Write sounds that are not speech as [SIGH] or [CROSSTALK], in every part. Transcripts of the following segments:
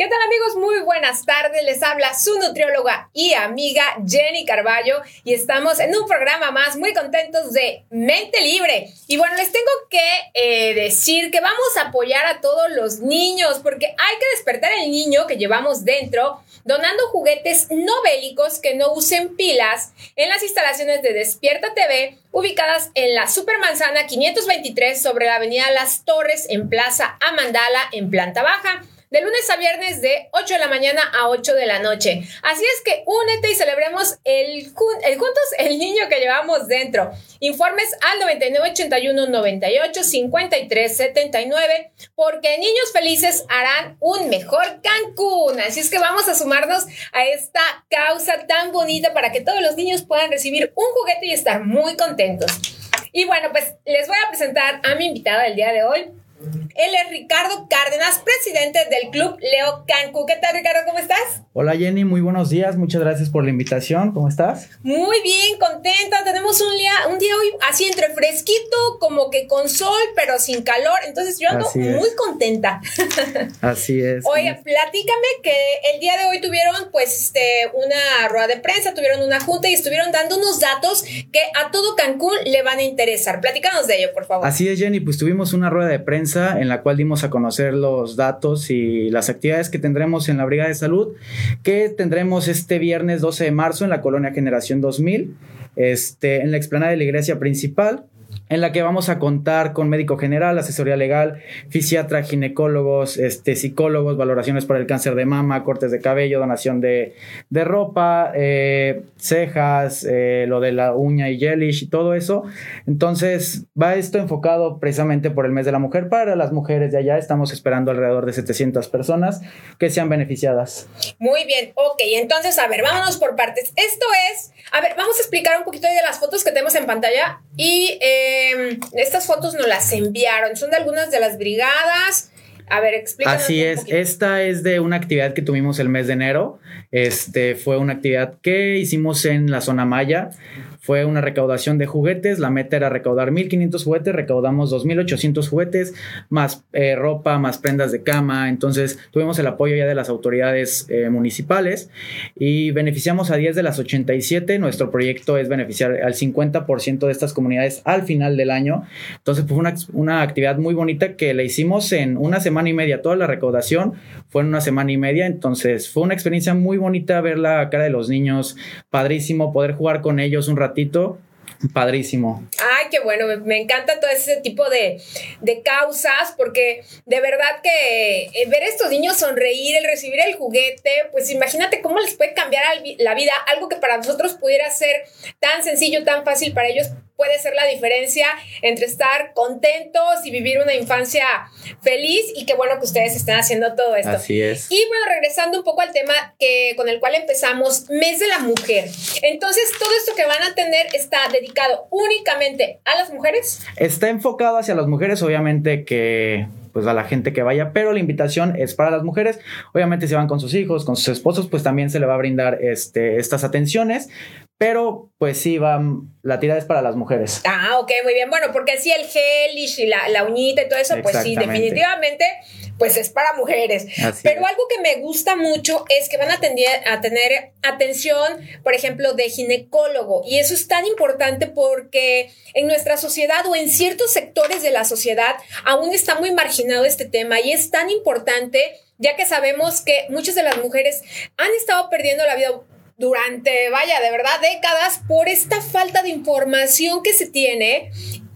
¿Qué tal amigos? Muy buenas tardes. Les habla su nutrióloga y amiga Jenny Carballo y estamos en un programa más muy contentos de Mente Libre. Y bueno, les tengo que eh, decir que vamos a apoyar a todos los niños porque hay que despertar el niño que llevamos dentro donando juguetes no bélicos que no usen pilas en las instalaciones de Despierta TV ubicadas en la Supermanzana 523 sobre la avenida Las Torres en Plaza Amandala en planta baja de lunes a viernes de 8 de la mañana a 8 de la noche. Así es que únete y celebremos el, juntos el niño que llevamos dentro. Informes al 9981 98 53 79 porque niños felices harán un mejor Cancún. Así es que vamos a sumarnos a esta causa tan bonita para que todos los niños puedan recibir un juguete y estar muy contentos. Y bueno, pues les voy a presentar a mi invitada del día de hoy. Él es Ricardo Cárdenas, presidente del Club Leo Cancún. ¿Qué tal, Ricardo? ¿Cómo estás? Hola, Jenny. Muy buenos días. Muchas gracias por la invitación. ¿Cómo estás? Muy bien, contenta. Tenemos un día, un día hoy así entre fresquito, como que con sol, pero sin calor. Entonces yo ando muy contenta. [LAUGHS] así es. Oye, platícame que el día de hoy tuvieron, pues, este, una rueda de prensa, tuvieron una junta y estuvieron dando unos datos que a todo Cancún le van a interesar. Platícanos de ello, por favor. Así es, Jenny. Pues tuvimos una rueda de prensa en la cual dimos a conocer los datos y las actividades que tendremos en la Brigada de Salud, que tendremos este viernes 12 de marzo en la colonia Generación 2000, este, en la explanada de la iglesia principal en la que vamos a contar con médico general, asesoría legal, fisiatra, ginecólogos, este, psicólogos, valoraciones para el cáncer de mama, cortes de cabello, donación de, ropa, eh, cejas, eh, lo de la uña y gelish y todo eso. Entonces, va esto enfocado precisamente por el mes de la mujer. Para las mujeres de allá estamos esperando alrededor de 700 personas que sean beneficiadas. Muy bien, ok, entonces, a ver, vámonos por partes. Esto es, a ver, vamos a explicar un poquito de las fotos que tenemos en pantalla y... Eh, Em, estas fotos nos las enviaron, son de algunas de las brigadas. A ver, explícanos. Así es, esta es de una actividad que tuvimos el mes de enero. Este fue una actividad que hicimos en la zona Maya fue una recaudación de juguetes, la meta era recaudar 1.500 juguetes, recaudamos 2.800 juguetes, más eh, ropa, más prendas de cama, entonces tuvimos el apoyo ya de las autoridades eh, municipales y beneficiamos a 10 de las 87, nuestro proyecto es beneficiar al 50% de estas comunidades al final del año, entonces fue una, una actividad muy bonita que la hicimos en una semana y media, toda la recaudación fue en una semana y media, entonces fue una experiencia muy bonita ver la cara de los niños, padrísimo poder jugar con ellos un rato padrísimo. Ay, qué bueno, me, encanta todo ese tipo de, causas, porque de verdad que eh, ver a estos niños sonreír, el recibir el juguete, pues imagínate cómo les puede cambiar la vida, algo que para nosotros pudiera ser tan sencillo, tan fácil para ellos, puede ser la diferencia entre estar contentos y vivir una infancia feliz y qué bueno que ustedes estén haciendo todo esto. Así es. Y bueno, regresando un poco al tema que, con el cual empezamos, mes de la mujer. Entonces, todo esto que van a tener está dedicado únicamente a las mujeres. Está enfocado hacia las mujeres, obviamente que pues a la gente que vaya, pero la invitación es para las mujeres. Obviamente si van con sus hijos, con sus esposos, pues también se le va a brindar este, estas atenciones, pero pues sí, va, la tirada es para las mujeres. Ah, ok, muy bien. Bueno, porque sí el gel y la, la uñita y todo eso, pues sí, definitivamente, pues es para mujeres. Pero algo que me gusta mucho es que van a, a tener atención, por ejemplo, de ginecólogo. Y eso es tan importante porque en nuestra sociedad o en ciertos sectores de la sociedad aún está muy marginado este tema y es tan importante ya que sabemos que muchas de las mujeres han estado perdiendo la vida durante, vaya, de verdad, décadas por esta falta de información que se tiene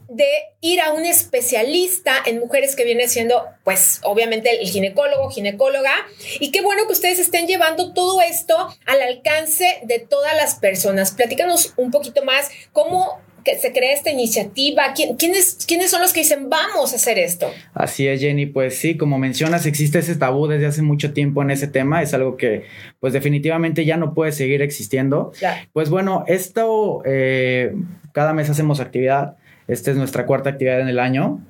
de ir a un especialista en mujeres que viene siendo, pues, obviamente el ginecólogo, ginecóloga. Y qué bueno que ustedes estén llevando todo esto al alcance de todas las personas. Platícanos un poquito más cómo que se crea esta iniciativa? ¿Quiénes, ¿Quiénes son los que dicen vamos a hacer esto? Así es, Jenny. Pues sí, como mencionas, existe ese tabú desde hace mucho tiempo en ese tema. Es algo que, pues definitivamente ya no puede seguir existiendo. Pues bueno, esto, eh, cada mes hacemos actividad. Esta es nuestra cuarta actividad en el año.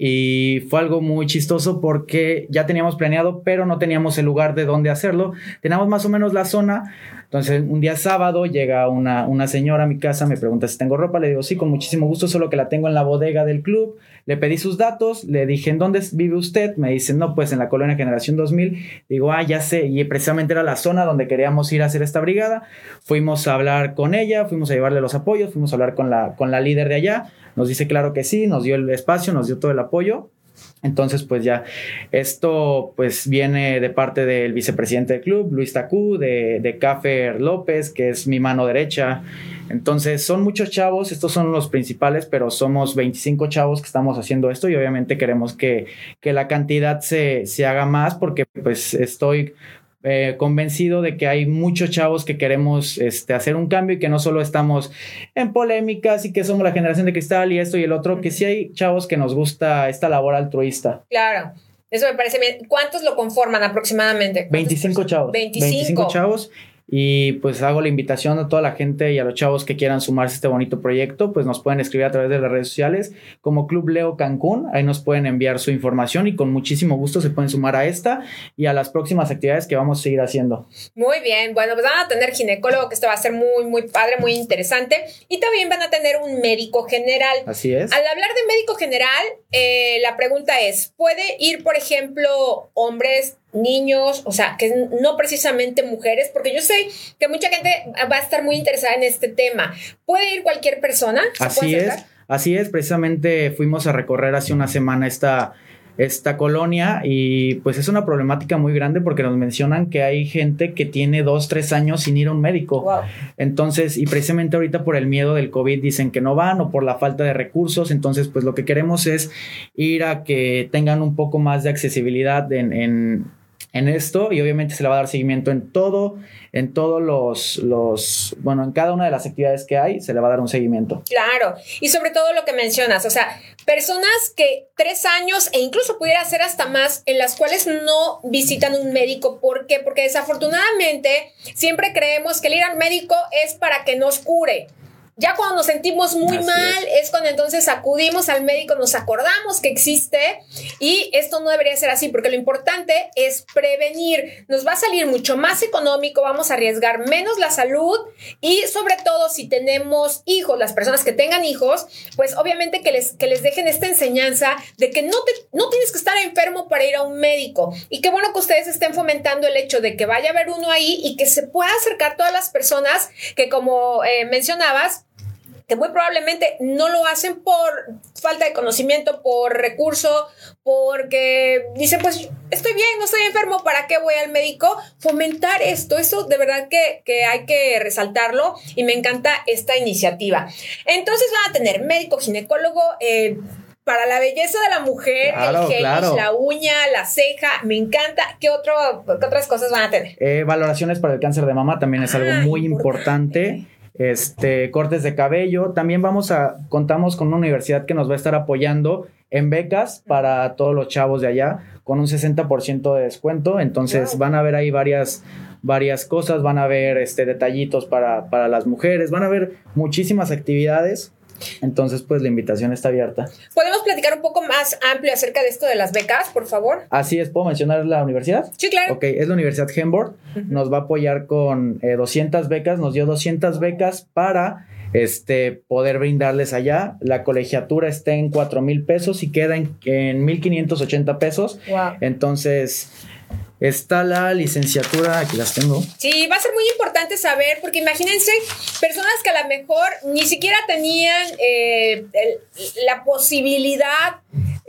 Y fue algo muy chistoso porque ya teníamos planeado, pero no teníamos el lugar de donde hacerlo. Teníamos más o menos la zona. Entonces, un día sábado llega una, una señora a mi casa, me pregunta si tengo ropa. Le digo, sí, con muchísimo gusto, solo que la tengo en la bodega del club. Le pedí sus datos, le dije, ¿en dónde vive usted? Me dice, no, pues en la colonia Generación 2000. Digo, ah, ya sé. Y precisamente era la zona donde queríamos ir a hacer esta brigada. Fuimos a hablar con ella, fuimos a llevarle los apoyos, fuimos a hablar con la, con la líder de allá nos dice claro que sí, nos dio el espacio, nos dio todo el apoyo. Entonces, pues ya, esto pues viene de parte del vicepresidente del club, Luis Tacú, de, de López, que es mi mano derecha. Entonces, son muchos chavos, estos son los principales, pero somos 25 chavos que estamos haciendo esto y obviamente queremos que, que la cantidad se, se haga más porque pues estoy eh, convencido de que hay muchos chavos que queremos este, hacer un cambio y que no solo estamos en polémicas y que somos la generación de cristal y esto y el otro, que sí hay chavos que nos gusta esta labor altruista. Claro. Eso me parece bien. ¿Cuántos lo conforman aproximadamente? 25 chavos. 25. 25 chavos y pues hago la invitación a toda la gente y a los chavos que quieran sumarse a este bonito proyecto, pues nos pueden escribir a través de las redes sociales como Club Leo Cancún. Ahí nos pueden enviar su información y con muchísimo gusto se pueden sumar a esta y a las próximas actividades que vamos a seguir haciendo. Muy bien, bueno, pues van a tener ginecólogo, que esto va a ser muy, muy padre, muy interesante. Y también van a tener un médico general. Así es. Al hablar de médico general, eh, la pregunta es, ¿puede ir, por ejemplo, hombres niños, o sea, que no precisamente mujeres, porque yo sé que mucha gente va a estar muy interesada en este tema. ¿Puede ir cualquier persona? Así es, así es, precisamente fuimos a recorrer hace una semana esta, esta colonia y pues es una problemática muy grande porque nos mencionan que hay gente que tiene dos, tres años sin ir a un médico. Entonces, y precisamente ahorita por el miedo del COVID dicen que no van o por la falta de recursos, entonces pues lo que queremos es ir a que tengan un poco más de accesibilidad en en esto y obviamente se le va a dar seguimiento en todo, en todos los, los, bueno, en cada una de las actividades que hay, se le va a dar un seguimiento. Claro, y sobre todo lo que mencionas, o sea, personas que tres años e incluso pudiera ser hasta más, en las cuales no visitan un médico. ¿Por qué? Porque desafortunadamente siempre creemos que el ir al médico es para que nos cure. Ya cuando nos sentimos muy mal es. cuando entonces acudimos al médico, nos acordamos que existe y esto no debería ser así porque lo importante es prevenir. Nos va a salir mucho más económico, vamos a arriesgar menos la salud y sobre todo si tenemos hijos, las personas que tengan hijos, pues obviamente que les, que les dejen esta enseñanza de que no, te, no tienes que estar enfermo para ir a un médico y qué bueno que ustedes estén fomentando el hecho de que vaya a haber uno ahí y que se pueda acercar todas las personas que como eh, mencionabas, que muy probablemente no lo hacen por falta de conocimiento, por recurso, porque dicen, pues estoy bien, no estoy enfermo, ¿para qué voy al médico? Fomentar esto, eso de verdad que, que hay que resaltarlo y me encanta esta iniciativa. Entonces van a tener médico, ginecólogo, eh, para la belleza de la mujer, el gel, la uña, la ceja, me encanta. ¿Qué, otro, otras cosas van a tener? Eh, valoraciones para el cáncer de mama también es algo ah, muy importante este, cortes de cabello. También vamos a, contamos con una universidad que nos va a estar apoyando en becas para todos los chavos de allá con un 60% de descuento. Entonces van a ver ahí varias, varias cosas, van a ver este, detallitos para, para las mujeres, van a ver muchísimas actividades entonces, pues la invitación está abierta. ¿Podemos platicar un poco más amplio acerca de esto de las becas, por favor? Así es, ¿puedo mencionar la universidad? Sí, claro. Ok, es la Universidad Hembord. Nos va a apoyar con 200 eh, becas, nos dio 200 becas para este, poder brindarles allá. La colegiatura está en 4 mil pesos y queda en, en 1.580 pesos. Wow. Entonces, Está la licenciatura, aquí las tengo. Sí, va a ser muy importante saber, porque imagínense personas que a lo mejor ni siquiera tenían eh, la posibilidad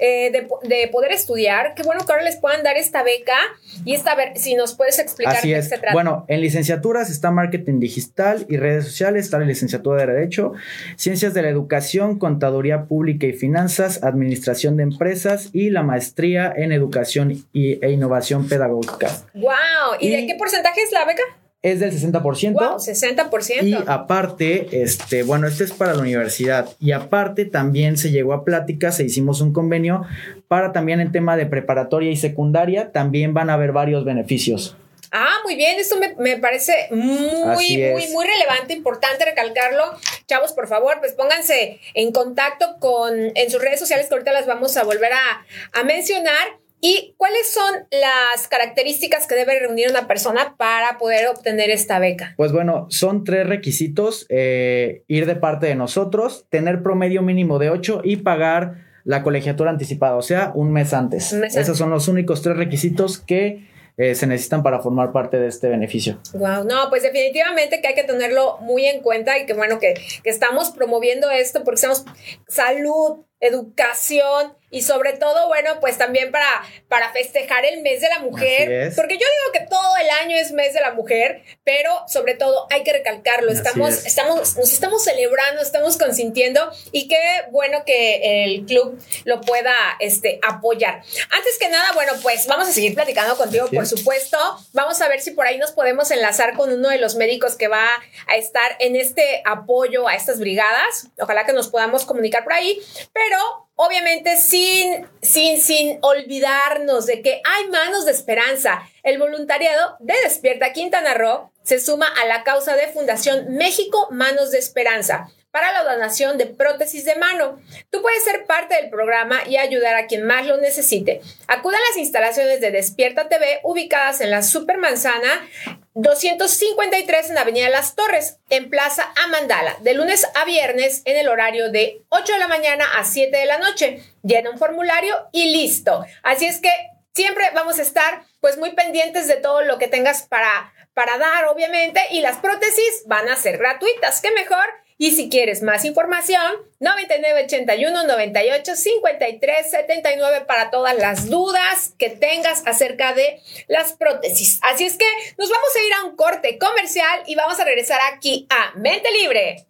eh, de, poder estudiar. Qué bueno que ahora les puedan dar esta beca y esta, ver si nos puedes explicar Así qué se trata. Bueno, en licenciaturas está marketing digital y redes sociales, está la licenciatura de Derecho, Ciencias de la Educación, Contaduría Pública y Finanzas, Administración de Empresas y la maestría en Educación e Innovación Pedagógica. ¡Wow! ¿Y, de qué porcentaje es la beca? Es del 60%. Wow, 60%. Y aparte, este, bueno, este es para la universidad. Y aparte también se llegó a pláticas, se hicimos un convenio para también el tema de preparatoria y secundaria, también van a haber varios beneficios. Ah, muy bien, esto me, me parece muy, muy, muy relevante, importante recalcarlo. Chavos, por favor, pues pónganse en contacto con, en sus redes sociales que ahorita las vamos a volver a, a mencionar. ¿Y cuáles son las características que debe reunir una persona para poder obtener esta beca? Pues bueno, son tres requisitos. Eh, ir de parte de nosotros, tener promedio mínimo de 8 y pagar la colegiatura anticipada, o sea, un mes antes. Un mes Esos antes. son los únicos tres requisitos que eh, se necesitan para formar parte de este beneficio. Wow, no, pues definitivamente que hay que tenerlo muy en cuenta y que bueno que, que estamos promoviendo esto porque estamos salud, educación y sobre todo, bueno, pues también para, para festejar el mes de la mujer. Porque yo digo que todo el año es mes de la mujer, pero sobre todo hay que recalcarlo. Así Estamos, es. estamos, nos estamos celebrando, estamos consintiendo y qué bueno que el club lo pueda este, apoyar. Antes que nada, bueno, pues vamos a seguir platicando contigo, Así por es. supuesto. Vamos a ver si por ahí nos podemos enlazar con uno de los médicos que va a estar en este apoyo a estas brigadas. Ojalá que nos podamos comunicar por ahí, pero obviamente sin, sin, sin olvidarnos de que hay manos de esperanza. El voluntariado de Despierta Quintana Roo se suma a la causa de Fundación México Manos de Esperanza para la donación de prótesis de mano. Tú puedes ser parte del programa y ayudar a quien más lo necesite. Acuda a las instalaciones de Despierta TV ubicadas en la Supermanzana 253 en Avenida Las Torres, en Plaza Amandala, de lunes a viernes en el horario de 8 de la mañana a 7 de la noche. Llena un formulario y listo. Así es que siempre vamos a estar pues muy pendientes de todo lo que tengas para, para dar, obviamente, y las prótesis van a ser gratuitas. ¿Qué mejor? Y si quieres más información, 9981 98 53 79 para todas las dudas que tengas acerca de las prótesis. Así es que nos vamos a ir a un corte comercial y vamos a regresar aquí a Mente Libre.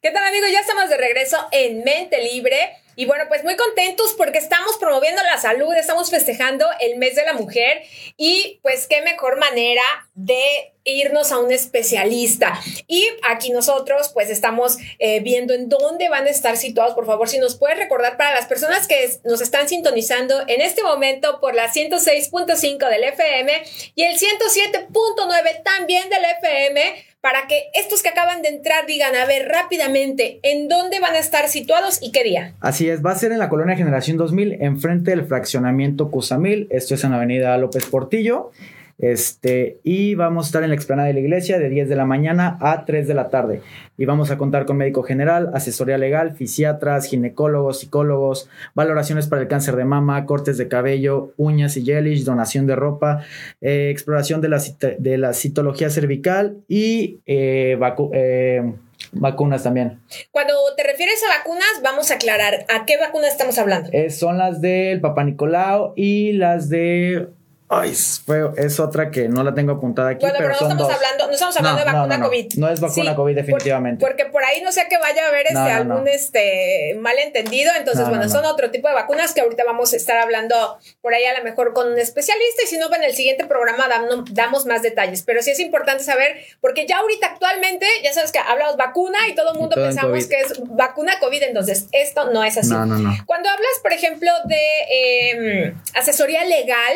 ¿Qué tal amigos? Ya estamos de regreso en Mente Libre. Y bueno, pues muy contentos porque estamos promoviendo la salud, estamos festejando el mes de la mujer y pues qué mejor manera de irnos a un especialista. Y aquí nosotros pues estamos eh, viendo en dónde van a estar situados. Por favor, si nos puedes recordar para las personas que nos están sintonizando en este momento por la 106.5 del FM y el 107.9 también del FM para que estos que acaban de entrar digan, a ver, rápidamente, ¿en dónde van a estar situados y qué día? Así es, va a ser en la colonia Generación 2000, enfrente del fraccionamiento Cusamil. Esto es en la avenida López Portillo. Este, y vamos a estar en la explanada de la iglesia de 10 de la mañana a 3 de la tarde. Y vamos a contar con médico general, asesoría legal, fisiatras, ginecólogos, psicólogos, valoraciones para el cáncer de mama, cortes de cabello, uñas y gelish, donación de ropa, eh, exploración de la, de la citología cervical y eh, vacu- eh, vacunas también. Cuando te refieres a vacunas, vamos a aclarar a qué vacunas estamos hablando. Son las del Papa Nicolau y las de. Ay, es feo, es otra que no la tengo apuntada aquí. bueno, pero, pero no estamos hablando, no estamos hablando No, de vacuna no, no. COVID. No es vacuna COVID, por- definitivamente. porque por ahí no sé que vaya a haber este, algún este malentendido. Entonces, No, no, bueno, no. son otro tipo de vacunas que ahorita vamos a estar hablando por ahí a lo mejor con un especialista. Y si no, en el siguiente programa dam- damos más detalles. Pero sí es importante saber, porque ya ahorita actualmente, ya sabes que hablamos vacuna y todo el mundo todo pensamos que es vacuna COVID. Entonces, esto no es así. No, no, no. Cuando hablas, por ejemplo, de eh, asesoría legal,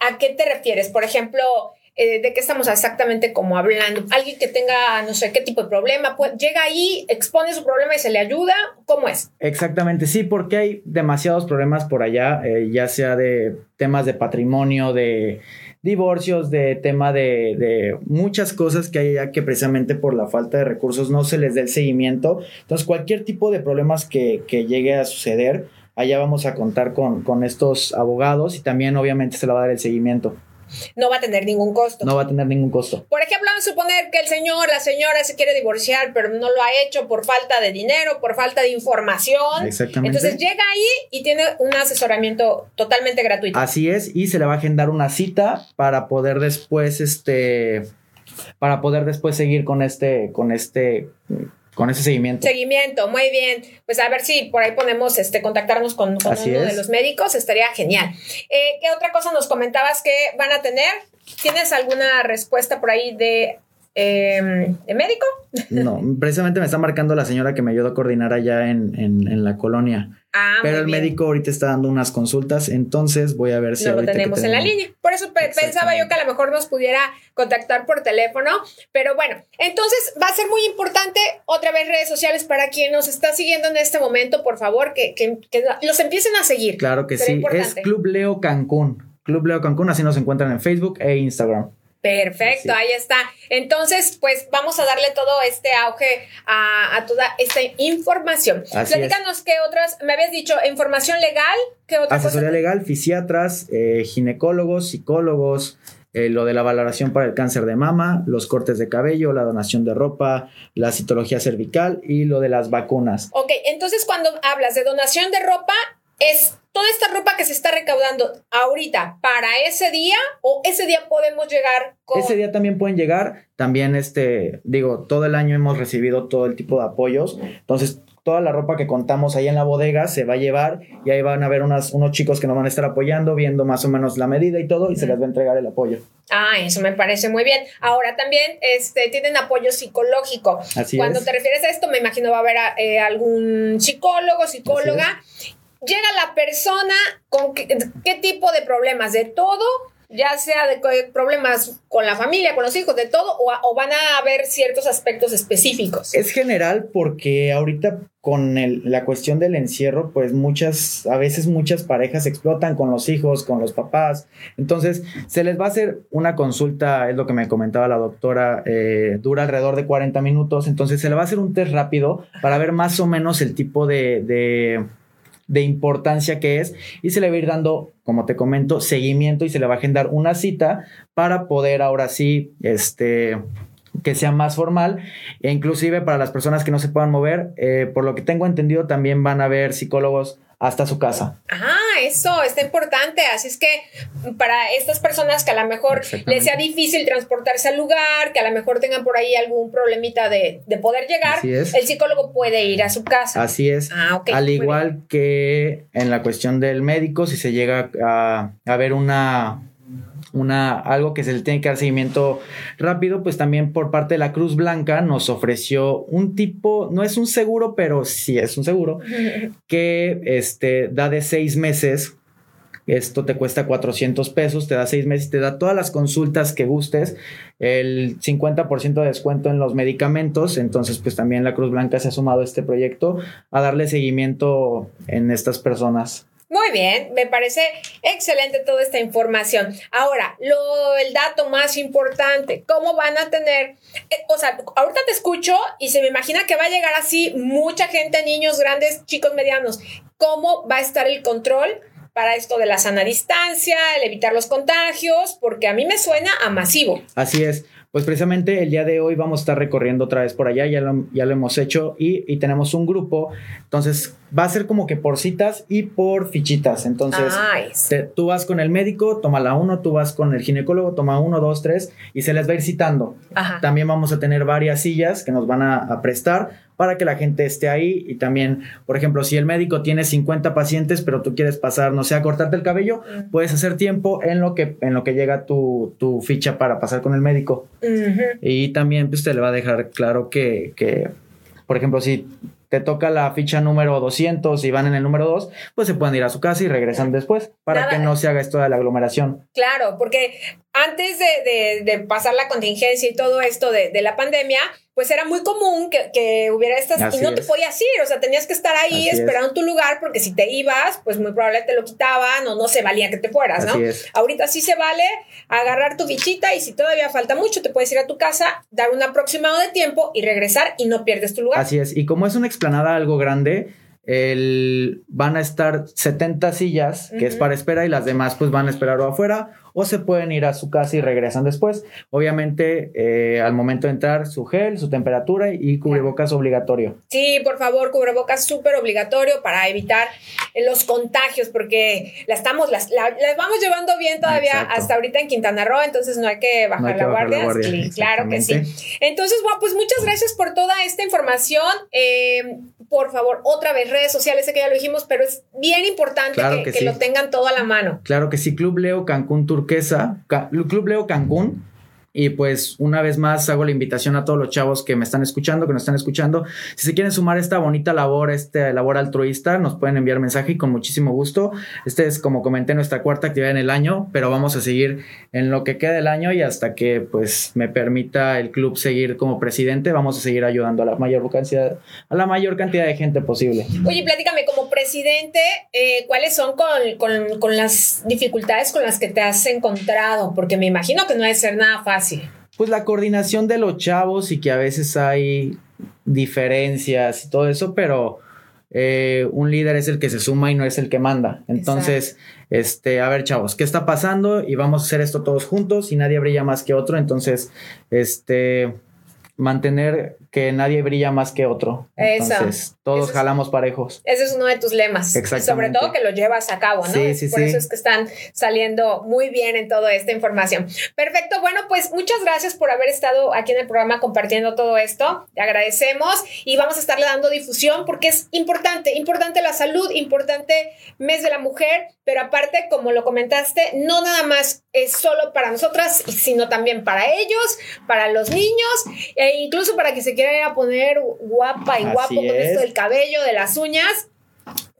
¿a qué te refieres? Por ejemplo, eh, ¿de qué estamos exactamente como hablando? Alguien que tenga, no sé, qué tipo de problema, pues, llega ahí, expone su problema y se le ayuda. ¿Cómo es? Exactamente, sí, porque hay demasiados problemas por allá, eh, ya sea de temas de patrimonio, de divorcios, de tema de, muchas cosas que hay allá que precisamente por la falta de recursos no se les dé el seguimiento. Entonces, cualquier tipo de problemas que llegue a suceder, allá vamos a contar con, con estos abogados y también obviamente se le va a dar el seguimiento. No va a tener ningún costo. No va a tener ningún costo. Por ejemplo, vamos a suponer que el señor, la señora se quiere divorciar, pero no lo ha hecho por falta de dinero, por falta de información. Exactamente. Entonces llega ahí y tiene un asesoramiento totalmente gratuito. Así es, y se le va a agendar una cita para poder después, este, para poder después seguir con este, con este, con ese seguimiento. Seguimiento, muy bien. Pues a ver si por ahí podemos este, contactarnos con, uno de los médicos, estaría genial. Eh, ¿Qué otra cosa nos comentabas que van a tener? ¿Tienes alguna respuesta por ahí de, eh, de médico? No, precisamente me está marcando la señora que me ayudó a coordinar allá en, en, en la colonia. Ah, pero el bien. médico ahorita está dando unas consultas, entonces voy a ver si no lo que tenemos en la línea. Por eso pe- pensaba yo que a lo mejor nos pudiera contactar por teléfono. Pero bueno, entonces va a ser muy importante otra vez redes sociales para quien nos está siguiendo en este momento, por favor, que, que- que los empiecen a seguir. Claro que Será sí, importante. es Club Leo Cancún. Club Leo Cancún, así nos encuentran en Facebook e Instagram. Perfecto, ahí está. Entonces, pues vamos a darle todo este auge a, a toda esta información. Así Platícanos qué otras, me habías dicho, información legal, qué otra Asesoría cosa. legal, fisiatras, eh, ginecólogos, psicólogos, eh, lo de la valoración para el cáncer de mama, los cortes de cabello, la donación de ropa, la citología cervical y lo de las vacunas. Ok, entonces cuando hablas de donación de ropa, es toda esta ropa que se está recaudando ahorita para ese día o ese día podemos llegar con... Ese día también pueden llegar, también este, digo, todo el año hemos recibido todo el tipo de apoyos, entonces toda la ropa que contamos ahí en la bodega se va a llevar y ahí van a ver unas, unos chicos que nos van a estar apoyando, viendo más o menos la medida y todo y se les va a entregar el apoyo. Ah, eso me parece muy bien. Ahora también este, tienen apoyo psicológico. Así Cuando es. te refieres a esto, me imagino va a haber eh, algún psicólogo, psicóloga. Llega la persona con qué, tipo de problemas, de todo, ya sea de problemas con la familia, con los hijos, de todo, o, van a haber ciertos aspectos específicos. Es general porque ahorita con la cuestión del encierro, pues muchas, a veces muchas parejas explotan con los hijos, con los papás. Entonces, se les va a hacer una consulta, es lo que me comentaba la doctora, eh, dura alrededor de 40 minutos. Entonces, se le va a hacer un test rápido para ver más o menos el tipo de, de importancia que es y se le va a ir dando, como te comento, seguimiento y se le va a agendar una cita para poder ahora sí, este que sea más formal. E inclusive para las personas que no se puedan mover, eh, por lo que tengo entendido también van a haber psicólogos hasta su casa. Ah, eso está importante. Así es que para estas personas que a lo mejor les sea difícil transportarse al lugar, que a lo mejor tengan por ahí algún problemita de, de poder llegar, el psicólogo puede ir a su casa. Así es. Ah, ok. Al igual que en la cuestión del médico, si se llega a, a ver una, una, algo que se le tiene que dar seguimiento rápido, pues también por parte de la Cruz Blanca nos ofreció un tipo, no es un seguro, pero sí es un seguro, [LAUGHS] que este, da de seis meses. Esto te cuesta 400 pesos, te da seis meses, te da todas las consultas que gustes, el 50% de descuento en los medicamentos. Entonces, pues también la Cruz Blanca se ha sumado a este proyecto a darle seguimiento en estas personas. Muy bien, me parece excelente toda esta información. Ahora, lo, el dato más importante, ¿cómo van a tener? eh, o sea, ahorita te escucho y se me imagina que va a llegar así mucha gente, niños grandes, chicos medianos. ¿Cómo va a estar el control para esto de la sana distancia, el evitar los contagios? Porque a mí me suena a masivo. Así es. Pues precisamente el día de hoy vamos a estar recorriendo otra vez por allá, ya lo, ya lo hemos hecho y, y tenemos un grupo, entonces va a ser como que por citas y por fichitas, entonces te- tú vas con el médico, toma la uno, tú vas con el ginecólogo, toma uno, dos, tres y se les va a ir citando. Ajá. También vamos a tener varias sillas que nos van a, a prestar para que la gente esté ahí y también, por ejemplo, si el médico tiene 50 pacientes, pero tú quieres pasar, no sé, a cortarte el cabello, Mm. puedes hacer tiempo en lo que, en lo que llega tu, tu ficha para pasar con el médico. Y también pues te le va a dejar claro que, que, por ejemplo, si te toca la ficha número 200 y van en el número 2, pues se pueden ir a su casa y regresan después para Nada. que no se haga esto de la aglomeración. Claro, porque antes de, de- de pasar la contingencia y todo esto de, de la pandemia, pues era muy común que, que hubiera estas Así y no te podías ir, o sea, tenías que estar ahí Así es. esperando tu lugar porque si te ibas, pues muy probablemente te lo quitaban o no se valía que te fueras, ¿no? Es. Ahorita sí se vale agarrar tu fichita y si todavía falta mucho, te puedes ir a tu casa, dar un aproximado de tiempo y regresar y no pierdes tu lugar. Así es. Y como es una explanada algo grande, el, van a estar 70 sillas, que es para espera, y las demás pues van a esperar o afuera, o se pueden ir a su casa y regresan después. Obviamente, eh, al momento de entrar, su gel, su temperatura y cubrebocas obligatorio. Sí, por favor, cubrebocas súper obligatorio para evitar eh, los contagios, porque la estamos, las, la, las vamos llevando bien todavía Exacto. hasta ahorita en Quintana Roo, entonces no hay que bajar, No hay que la, bajar la guardia. guardia, Sí, claro que sí. Entonces, bueno, pues muchas gracias por toda esta información. Eh, por favor, otra vez, redes sociales, sé que ya lo dijimos, pero es bien importante Claro que, que que sí. lo tengan todo a la mano. Claro que sí, Club Leo Cancún Turquesa, Club Leo Cancún, Y pues una vez más hago la invitación a todos los chavos que me están escuchando, que nos están escuchando. Si se quieren sumar a esta bonita labor, esta labor altruista, nos pueden enviar mensaje y con muchísimo gusto. Este es, como comenté, nuestra cuarta actividad en el año, pero vamos a seguir en lo que queda del año y hasta que pues me permita el club seguir como presidente, vamos a seguir ayudando a la mayor cantidad, a la mayor cantidad de gente posible. Oye, platícame, como presidente, eh, ¿cuáles son con, con, con las dificultades con las que te has encontrado? Porque me imagino que no debe ser nada fácil pues la coordinación de los chavos y que a veces hay diferencias y todo eso, pero eh, un líder es el que se suma y no es el que manda. Entonces, este, a ver, chavos, ¿qué está pasando? Y vamos a hacer esto todos juntos y nadie brilla más que otro. Entonces, este, mantener que nadie brilla más que otro. Entonces, todos jalamos parejos. Ese es uno de tus lemas. Exactamente. sobre todo que lo llevas a cabo, ¿no? Sí, sí, Por eso es que están saliendo muy bien en toda esta información. Perfecto. Bueno, pues muchas gracias por haber estado aquí en el programa compartiendo todo esto. Te agradecemos y vamos a estarle dando difusión porque es importante, importante la salud, importante mes de la mujer, pero aparte, como lo comentaste, no nada más es solo para nosotras, sino también para ellos, para los niños e incluso para que se quiera a poner guapa y guapo con esto del cabello, de las uñas.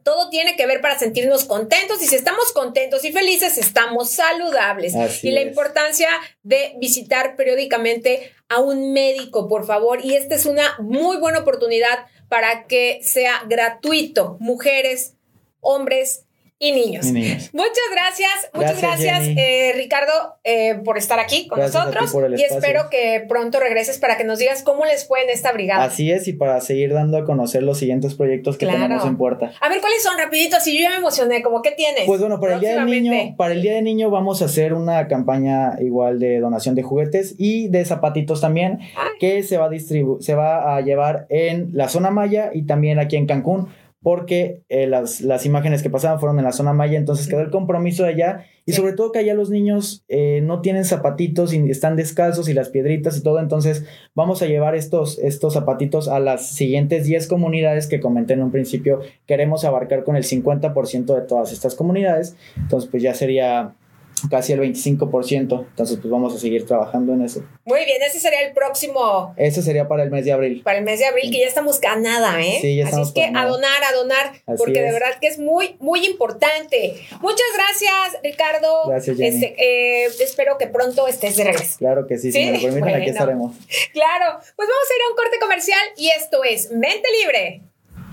Todo tiene que ver para sentirnos contentos y si estamos contentos y felices, estamos saludables. y la importancia de visitar periódicamente a un médico, por favor. Y esta es una muy buena oportunidad para que sea gratuito. Mujeres, hombres, y niños. Muchas gracias, muchas gracias, eh, Ricardo, eh, por estar aquí con nosotros y espero que pronto regreses para que nos digas cómo les fue en esta brigada. Así es, y para seguir dando a conocer los siguientes proyectos que tenemos en puerta. A ver, ¿cuáles son? Rapidito, si yo ya me emocioné, ¿cómo qué tienes? Pues bueno, para el Día del Niño, para el Día del Niño vamos a hacer una campaña igual de donación de juguetes y de zapatitos también, que se va a distribuir, se va a llevar en la zona Maya y también aquí en Cancún porque eh, las, las, imágenes que pasaban fueron en la zona maya, entonces quedó el compromiso de allá. Y sobre todo que allá los niños eh, no tienen zapatitos y están descalzos y las piedritas y todo, entonces vamos a llevar estos, estos zapatitos a las siguientes 10 comunidades que comenté en un principio, queremos abarcar con el 50% de todas estas comunidades, entonces pues ya sería casi el 25%. Entonces, pues vamos a seguir trabajando en eso. Muy bien, ese sería el próximo. Ese sería para el mes de abril. Para el mes de abril, que ya estamos ganada, ¿eh? Sí, ya estamos Así es que a donar, a donar, porque de verdad que es muy, muy importante. Muchas gracias, Ricardo. Gracias, Jenny. Este, eh, espero que pronto estés de regreso. Claro que sí, si me lo permiten, aquí estaremos. Claro, pues vamos a ir a un corte comercial y esto es Mente Libre.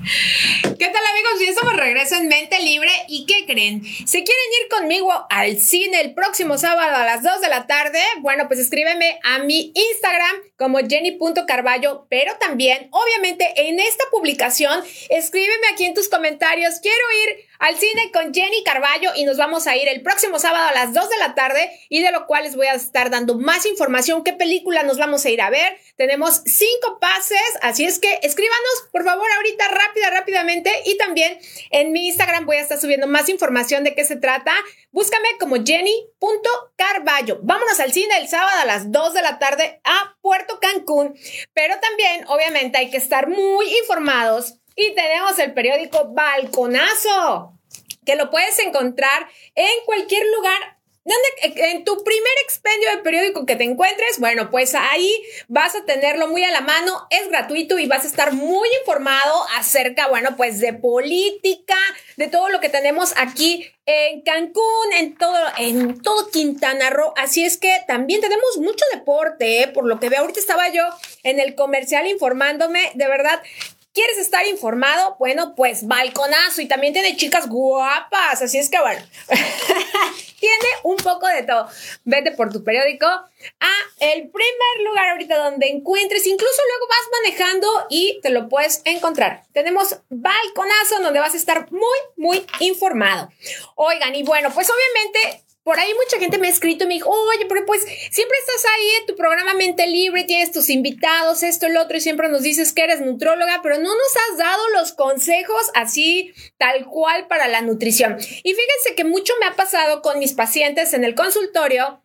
¿Qué tal amigos? Ya estamos regreso en Mente Libre y ¿qué creen? ¿Se quieren ir conmigo al cine el próximo sábado a las 2 de la tarde? Bueno, pues escríbeme a mi Instagram como jenny.carballo, pero también, obviamente, en esta publicación, escríbeme aquí en tus comentarios, quiero ir al cine con Jenny Carballo y nos vamos a ir el próximo sábado a las 2 de la tarde y de lo cual les voy a estar dando más información, qué película nos vamos a ir a ver. Tenemos cinco pases, así es que escríbanos, por favor, ahorita rápida, rápidamente y también en mi Instagram voy a estar subiendo más información de qué se trata. Búscame como jenny.carballo. Vámonos al cine el sábado a las 2 de la tarde a Puerto Cancún, pero también, obviamente, hay que estar muy informados y tenemos el periódico Balconazo, que lo puedes encontrar en cualquier lugar en tu primer expendio de periódico que te encuentres, bueno, pues ahí vas a tenerlo muy a la mano, es gratuito y vas a estar muy informado acerca, bueno, pues de política, de todo lo que tenemos aquí en Cancún, en todo, en todo Quintana Roo. Así es que también tenemos mucho deporte, ¿eh? por lo que veo. Ahorita estaba yo en el comercial informándome, de verdad, ¿Quieres estar informado? Bueno, pues balconazo y también tiene chicas guapas, así es que bueno, [LAUGHS] tiene un poco de todo. Vete por tu periódico a el primer lugar ahorita donde encuentres, incluso luego vas manejando y te lo puedes encontrar. Tenemos balconazo donde vas a estar muy, muy informado. Oigan, y bueno, pues obviamente por ahí mucha gente me ha escrito y me dijo, oye, pero pues siempre estás ahí en tu programa Mente Libre, tienes tus invitados, esto, el otro, y siempre nos dices que eres nutróloga, pero no nos has dado los consejos así, tal cual para la nutrición. Y fíjense que mucho me ha pasado con mis pacientes en el consultorio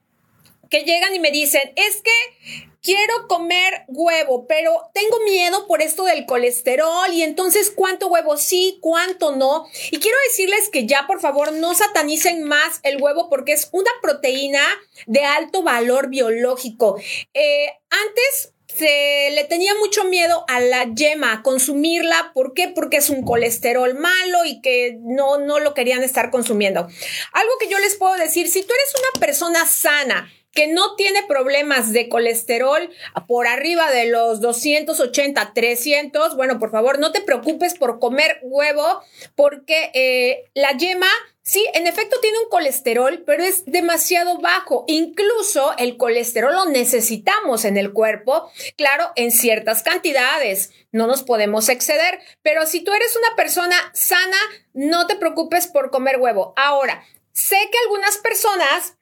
que llegan y me dicen, es que quiero comer huevo, pero tengo miedo por esto del colesterol y entonces cuánto huevo sí, cuánto no. Y quiero decirles que ya por favor no satanicen más el huevo porque es una proteína de alto valor biológico. Eh, antes se le tenía mucho miedo a la yema, consumirla. ¿Por qué? Porque es un colesterol malo y que no, no lo querían estar consumiendo. Algo que yo les puedo decir, si tú eres una persona sana, que no tiene problemas de colesterol por arriba de los 280, 300, bueno, por favor, no te preocupes por comer huevo porque eh, la yema, sí, en efecto tiene un colesterol, pero es demasiado bajo. Incluso el colesterol lo necesitamos en el cuerpo, claro, en ciertas cantidades. No nos podemos exceder, pero si tú eres una persona sana, no te preocupes por comer huevo. Ahora, sé que algunas personas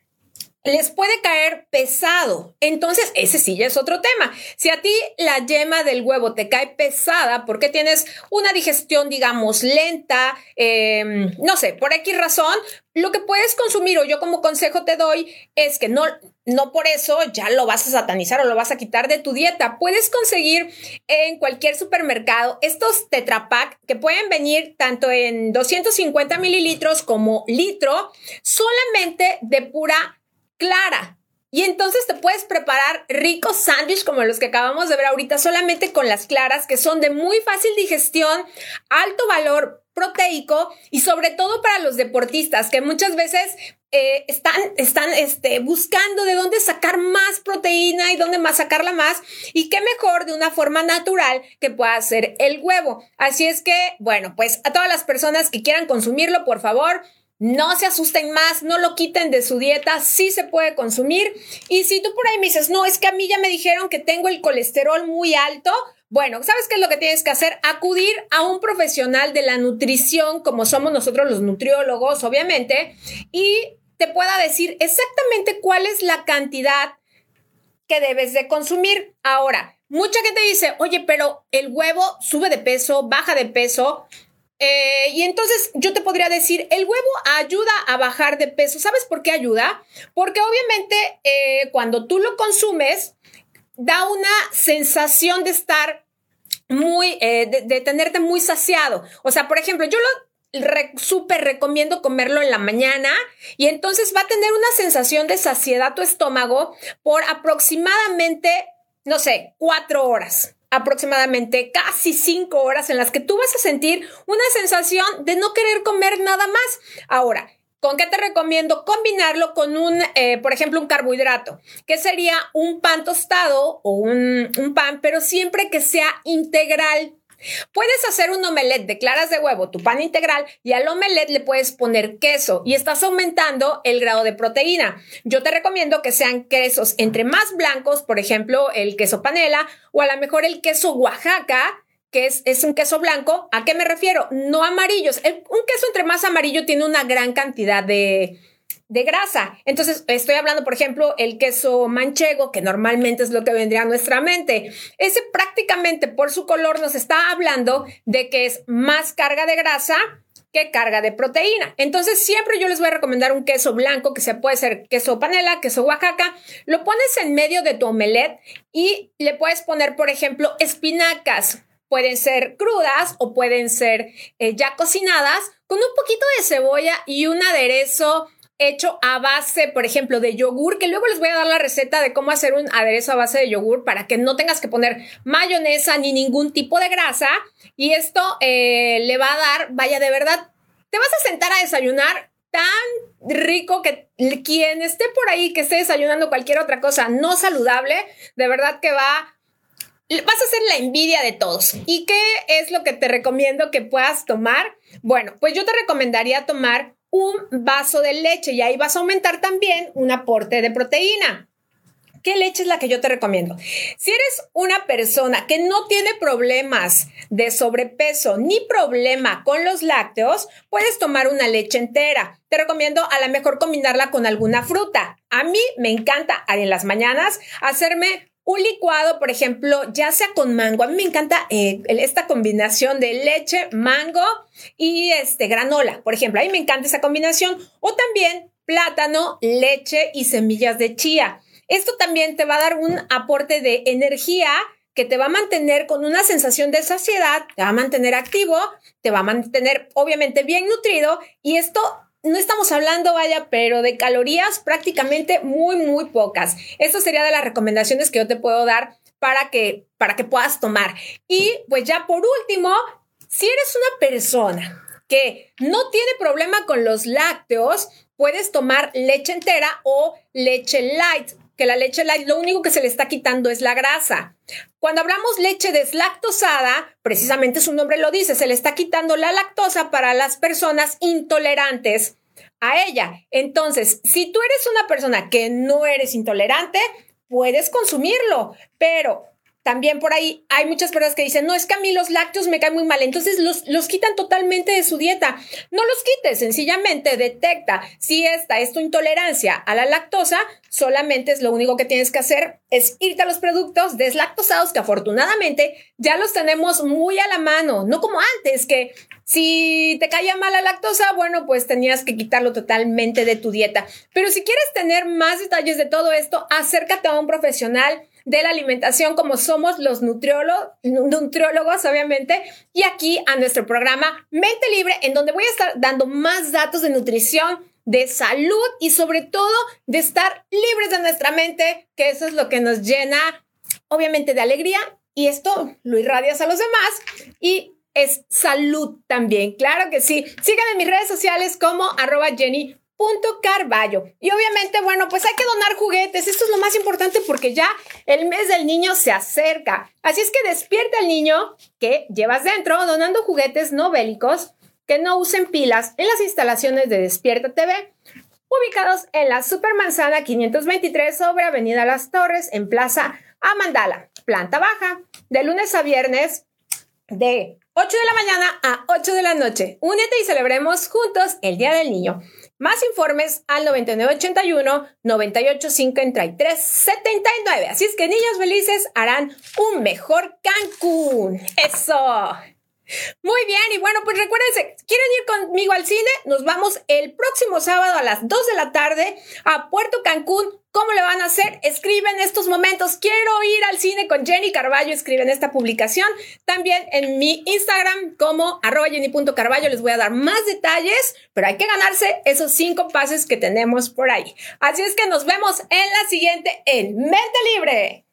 les puede caer pesado. Entonces, ese sí ya es otro tema. Si a ti la yema del huevo te cae pesada porque tienes una digestión, digamos, lenta, em, no sé, por X razón, lo que puedes consumir o yo como consejo te doy es que no, no por eso ya lo vas a satanizar o lo vas a quitar de tu dieta. Puedes conseguir en cualquier supermercado estos tetrapack que pueden venir tanto en 250 mililitros como litro, solamente de pura clara. Y entonces te puedes preparar ricos sándwiches como los que acabamos de ver ahorita, solamente con las claras, que son de muy fácil digestión, alto valor proteico y sobre todo para los deportistas, que muchas veces eh, están, están este, buscando de dónde sacar más proteína y dónde más sacarla más. Y qué mejor de una forma natural que pueda ser el huevo. Así es que, bueno, pues a todas las personas que quieran consumirlo, por favor, no se asusten más, no lo quiten de su dieta, sí se puede consumir. Y si tú por ahí me dices, no, es que a mí ya me dijeron que tengo el colesterol muy alto, bueno, ¿sabes qué es lo que tienes que hacer? Acudir a un profesional de la nutrición, como somos nosotros los nutriólogos, obviamente, y te pueda decir exactamente cuál es la cantidad que debes de consumir. Ahora, mucha gente dice, oye, pero el huevo sube de peso, baja de peso. Eh, y entonces yo te podría decir, el huevo ayuda a bajar de peso. ¿Sabes por qué ayuda? Porque obviamente eh, cuando tú lo consumes, da una sensación de estar muy, eh, de, tenerte muy saciado. O sea, por ejemplo, yo lo súper recomiendo comerlo en la mañana y entonces va a tener una sensación de saciedad tu estómago por aproximadamente, no sé, cuatro horas aproximadamente casi cinco horas en las que tú vas a sentir una sensación de no querer comer nada más. Ahora, ¿Con qué te recomiendo? Combinarlo con un, eh, por ejemplo, un carbohidrato, que sería un pan tostado o un, un pan, pero siempre que sea integral. Puedes hacer un omelette de claras de huevo, tu pan integral, y al omelette le puedes poner queso y estás aumentando el grado de proteína. Yo te recomiendo que sean quesos entre más blancos, por ejemplo, el queso panela o a lo mejor el queso Oaxaca, que es, es, un queso blanco. ¿A qué me refiero? No amarillos. un queso entre más amarillo tiene una gran cantidad de, de grasa. Entonces, estoy hablando, por ejemplo, el queso manchego, que normalmente es lo que vendría a nuestra mente. Ese prácticamente por su color nos está hablando de que es más carga de grasa que carga de proteína. Entonces, siempre yo les voy a recomendar un queso blanco, que se puede ser queso panela, queso Oaxaca. Lo pones en medio de tu omelette y le puedes poner, por ejemplo, espinacas. Pueden ser crudas o pueden ser eh, ya cocinadas con un poquito de cebolla y un aderezo hecho a base, por ejemplo, de yogur, que luego les voy a dar la receta de cómo hacer un aderezo a base de yogur para que no tengas que poner mayonesa ni ningún tipo de grasa. Y esto eh, le va a dar, vaya, de verdad, te vas a sentar a desayunar tan rico que quien esté por ahí, que esté desayunando cualquier otra cosa no saludable, de verdad que va vas a ser la envidia de todos. ¿Y qué es lo que te recomiendo que puedas tomar? Bueno, pues yo te recomendaría tomar un vaso de leche y ahí vas a aumentar también un aporte de proteína. ¿Qué leche es la que yo te recomiendo? Si eres una persona que no tiene problemas de sobrepeso ni problema con los lácteos, puedes tomar una leche entera. Te recomiendo a lo mejor combinarla con alguna fruta. A mí me encanta en las mañanas hacerme un licuado, por ejemplo, ya sea con mango. A mí me encanta eh, esta combinación de leche, mango y este granola, por ejemplo. A mí me encanta esa combinación. O también plátano, leche y semillas de chía. Esto también te va a dar un aporte de energía que te va a mantener con una sensación de saciedad, te va a mantener activo, te va a mantener obviamente bien nutrido y esto no estamos hablando, vaya, pero de calorías prácticamente muy, muy pocas. Esto sería de las recomendaciones que yo te puedo dar para que, para que puedas tomar. Y pues ya por último, si eres una persona que no tiene problema con los lácteos, puedes tomar leche entera o leche light que la leche lo único que se le está quitando es la grasa. Cuando hablamos leche deslactosada, precisamente su nombre lo dice, se le está quitando la lactosa para las personas intolerantes a ella. Entonces, si tú eres una persona que no eres intolerante, puedes consumirlo, pero también por ahí hay muchas personas que dicen, no, es que a mí los lácteos me caen muy mal, entonces los, los quitan totalmente de su dieta. No los quites, sencillamente detecta si esta es tu intolerancia a la lactosa, solamente es lo único que tienes que hacer, es irte a los productos deslactosados que afortunadamente ya los tenemos muy a la mano, no como antes, que si te caía mal la lactosa, bueno, pues tenías que quitarlo totalmente de tu dieta. Pero si quieres tener más detalles de todo esto, acércate a un profesional de la alimentación como somos los nutriólogos, obviamente, y aquí a nuestro programa Mente Libre, en donde voy a estar dando más datos de nutrición, de salud y sobre todo de estar libres de nuestra mente, que eso es lo que nos llena, obviamente, de alegría. Y esto lo irradias a los demás y es salud también, claro que sí. Síganme en mis redes sociales como arroba Jenny Punto Carballo. Y obviamente, bueno, pues hay que donar juguetes. Esto es lo más importante porque ya el mes del niño se acerca. Así es que despierta al niño que llevas dentro donando juguetes no bélicos que no usen pilas en las instalaciones de Despierta TV, ubicados en la Supermanzana 523 sobre Avenida Las Torres en Plaza Amandala, planta baja, de lunes a viernes de 8 de la mañana a 8 de la noche. Únete y celebremos juntos el Día del Niño. Más informes al 9981 9853 79. Así es que niños felices harán un mejor Cancún. Eso. Muy bien, y bueno, pues recuérdense, ¿quieren ir conmigo al cine? Nos vamos el próximo sábado a las 2 de la tarde a Puerto Cancún. ¿Cómo le van a hacer? Escriben estos momentos. Quiero ir al cine con Jenny Carballo. Escriben esta publicación. También en mi Instagram como arroba jenny.carballo les voy a dar más detalles, pero hay que ganarse esos cinco pases que tenemos por ahí. Así es que nos vemos en la siguiente en Mente Libre.